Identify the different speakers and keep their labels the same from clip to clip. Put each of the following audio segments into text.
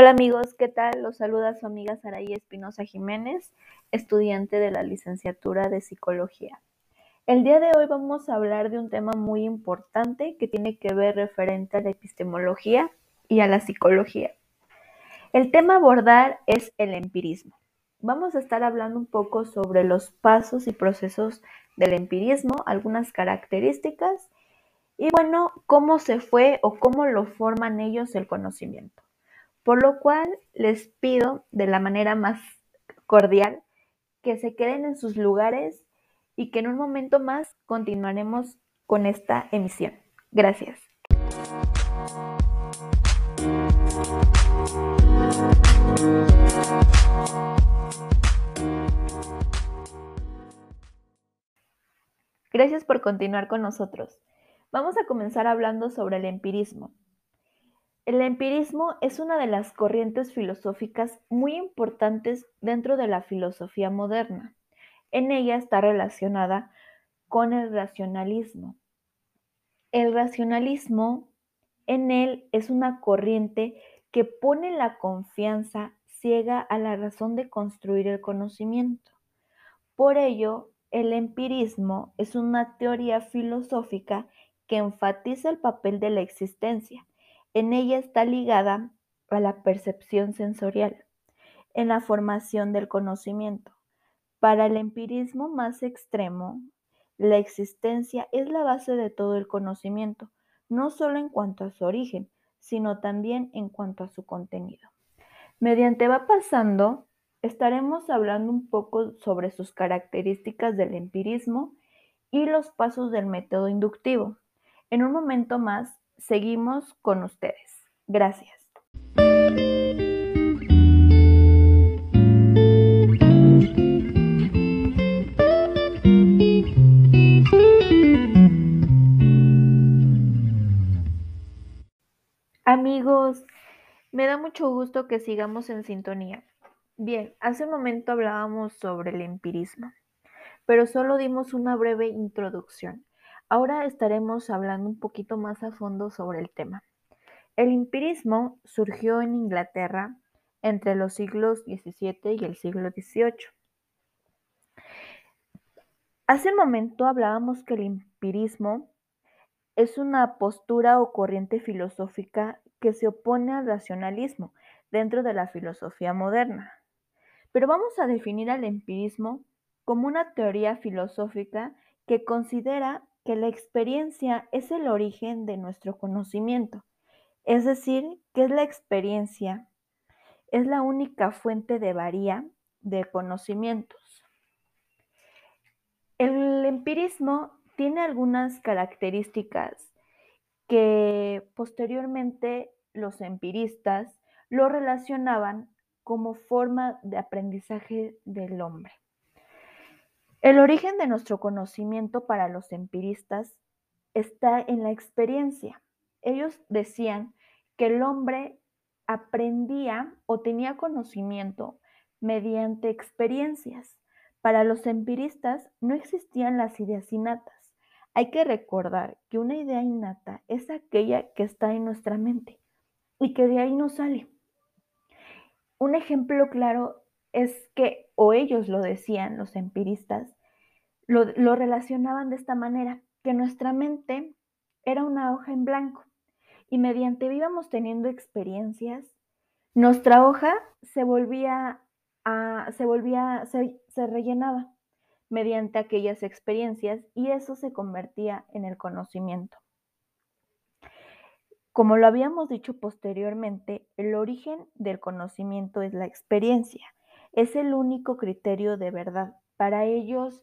Speaker 1: Hola amigos, ¿qué tal? Los saluda su amiga Saraí Espinosa Jiménez, estudiante de la licenciatura de Psicología. El día de hoy vamos a hablar de un tema muy importante que tiene que ver referente a la epistemología y a la psicología. El tema a abordar es el empirismo. Vamos a estar hablando un poco sobre los pasos y procesos del empirismo, algunas características y bueno, cómo se fue o cómo lo forman ellos el conocimiento. Por lo cual les pido de la manera más cordial que se queden en sus lugares y que en un momento más continuaremos con esta emisión. Gracias. Gracias por continuar con nosotros. Vamos a comenzar hablando sobre el empirismo. El empirismo es una de las corrientes filosóficas muy importantes dentro de la filosofía moderna. En ella está relacionada con el racionalismo. El racionalismo en él es una corriente que pone la confianza ciega a la razón de construir el conocimiento. Por ello, el empirismo es una teoría filosófica que enfatiza el papel de la existencia, en ella está ligada a la percepción sensorial, en la formación del conocimiento. Para el empirismo más extremo, la existencia es la base de todo el conocimiento, no solo en cuanto a su origen, sino también en cuanto a su contenido. Mediante va pasando, estaremos hablando un poco sobre sus características del empirismo y los pasos del método inductivo. En un momento más seguimos con ustedes. Gracias. Amigos, me da mucho gusto que sigamos en sintonía. Bien, hace un momento hablábamos sobre el empirismo, pero solo dimos una breve introducción. Ahora estaremos hablando un poquito más a fondo sobre el tema. El empirismo surgió en Inglaterra entre los siglos XVII y el siglo XVIII. Hace un momento hablábamos que el empirismo es una postura o corriente filosófica que se opone al racionalismo dentro de la filosofía moderna. Pero vamos a definir al empirismo como una teoría filosófica que considera que la experiencia es el origen de nuestro conocimiento, es decir, que es la experiencia, es la única fuente de varía de conocimientos. El empirismo tiene algunas características que posteriormente los empiristas lo relacionaban como forma de aprendizaje del hombre. El origen de nuestro conocimiento para los empiristas está en la experiencia. Ellos decían que el hombre aprendía o tenía conocimiento mediante experiencias. Para los empiristas no existían las ideas innatas. Hay que recordar que una idea innata es aquella que está en nuestra mente y que de ahí no sale. Un ejemplo claro es que, o ellos lo decían, los empiristas, lo, lo relacionaban de esta manera, que nuestra mente era una hoja en blanco y mediante íbamos teniendo experiencias, nuestra hoja se volvía a, se volvía, se, se rellenaba mediante aquellas experiencias y eso se convertía en el conocimiento. Como lo habíamos dicho posteriormente, el origen del conocimiento es la experiencia. Es el único criterio de verdad. Para ellos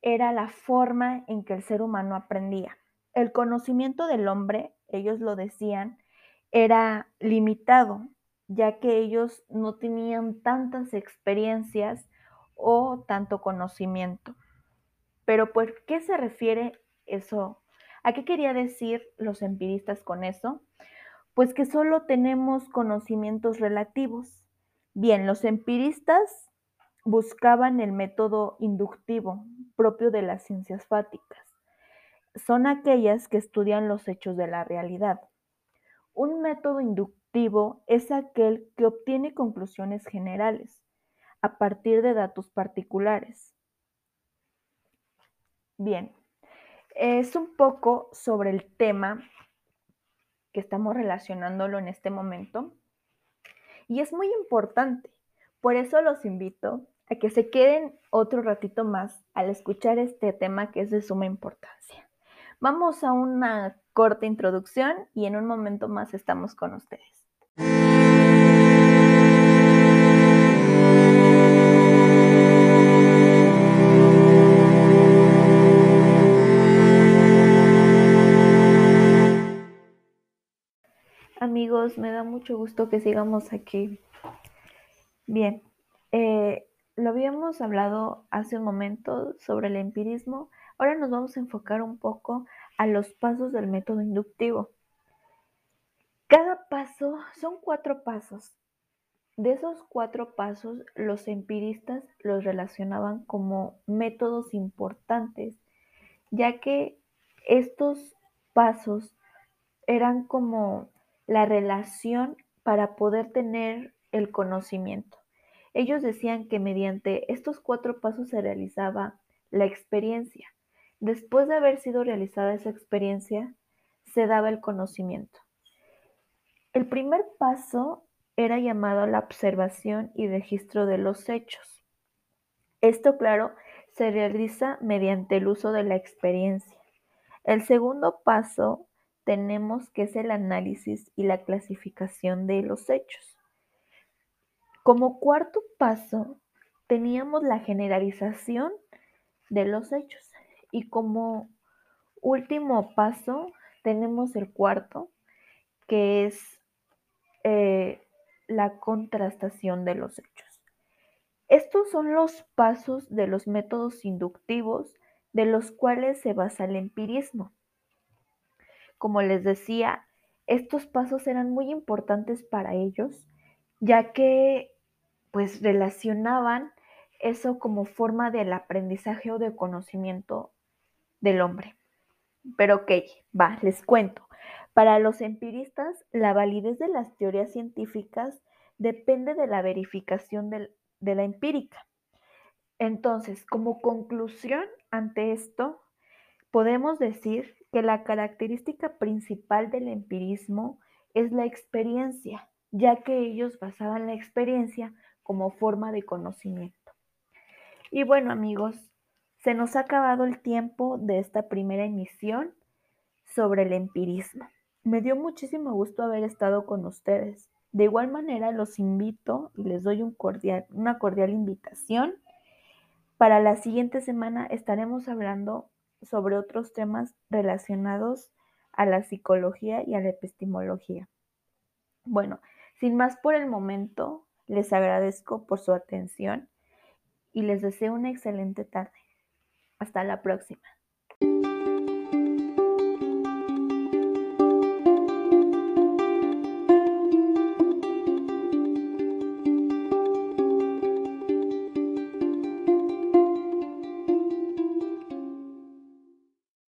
Speaker 1: era la forma en que el ser humano aprendía. El conocimiento del hombre, ellos lo decían, era limitado, ya que ellos no tenían tantas experiencias o tanto conocimiento. Pero ¿por qué se refiere eso ¿A qué quería decir los empiristas con eso? Pues que solo tenemos conocimientos relativos. Bien, los empiristas buscaban el método inductivo propio de las ciencias fáticas. Son aquellas que estudian los hechos de la realidad. Un método inductivo es aquel que obtiene conclusiones generales a partir de datos particulares. Bien, es un poco sobre el tema que estamos relacionándolo en este momento y es muy importante. Por eso los invito a que se queden otro ratito más al escuchar este tema que es de suma importancia. Vamos a una corta introducción y en un momento más estamos con ustedes. Me da mucho gusto que sigamos aquí. Bien, eh, lo habíamos hablado hace un momento sobre el empirismo. Ahora nos vamos a enfocar un poco a los pasos del método inductivo. Cada paso son cuatro pasos. De esos cuatro pasos, los empiristas los relacionaban como métodos importantes, ya que estos pasos eran como la relación para poder tener el conocimiento. Ellos decían que mediante estos cuatro pasos se realizaba la experiencia. Después de haber sido realizada esa experiencia, se daba el conocimiento. El primer paso era llamado la observación y registro de los hechos. Esto, claro, se realiza mediante el uso de la experiencia. El segundo paso tenemos que es el análisis y la clasificación de los hechos. Como cuarto paso, teníamos la generalización de los hechos. Y como último paso, tenemos el cuarto, que es eh, la contrastación de los hechos. Estos son los pasos de los métodos inductivos de los cuales se basa el empirismo. Como les decía, estos pasos eran muy importantes para ellos, ya que pues relacionaban eso como forma del aprendizaje o de conocimiento del hombre. Pero ok, va, les cuento. Para los empiristas, la validez de las teorías científicas depende de la verificación de la empírica. Entonces, como conclusión ante esto, podemos decir que la característica principal del empirismo es la experiencia, ya que ellos basaban la experiencia como forma de conocimiento. Y bueno amigos, se nos ha acabado el tiempo de esta primera emisión sobre el empirismo. Me dio muchísimo gusto haber estado con ustedes. De igual manera, los invito y les doy una cordial invitación. Para la siguiente semana estaremos hablando sobre otros temas relacionados a la psicología y a la epistemología. Bueno, sin más por el momento, les agradezco por su atención y les deseo una excelente tarde. Hasta la próxima.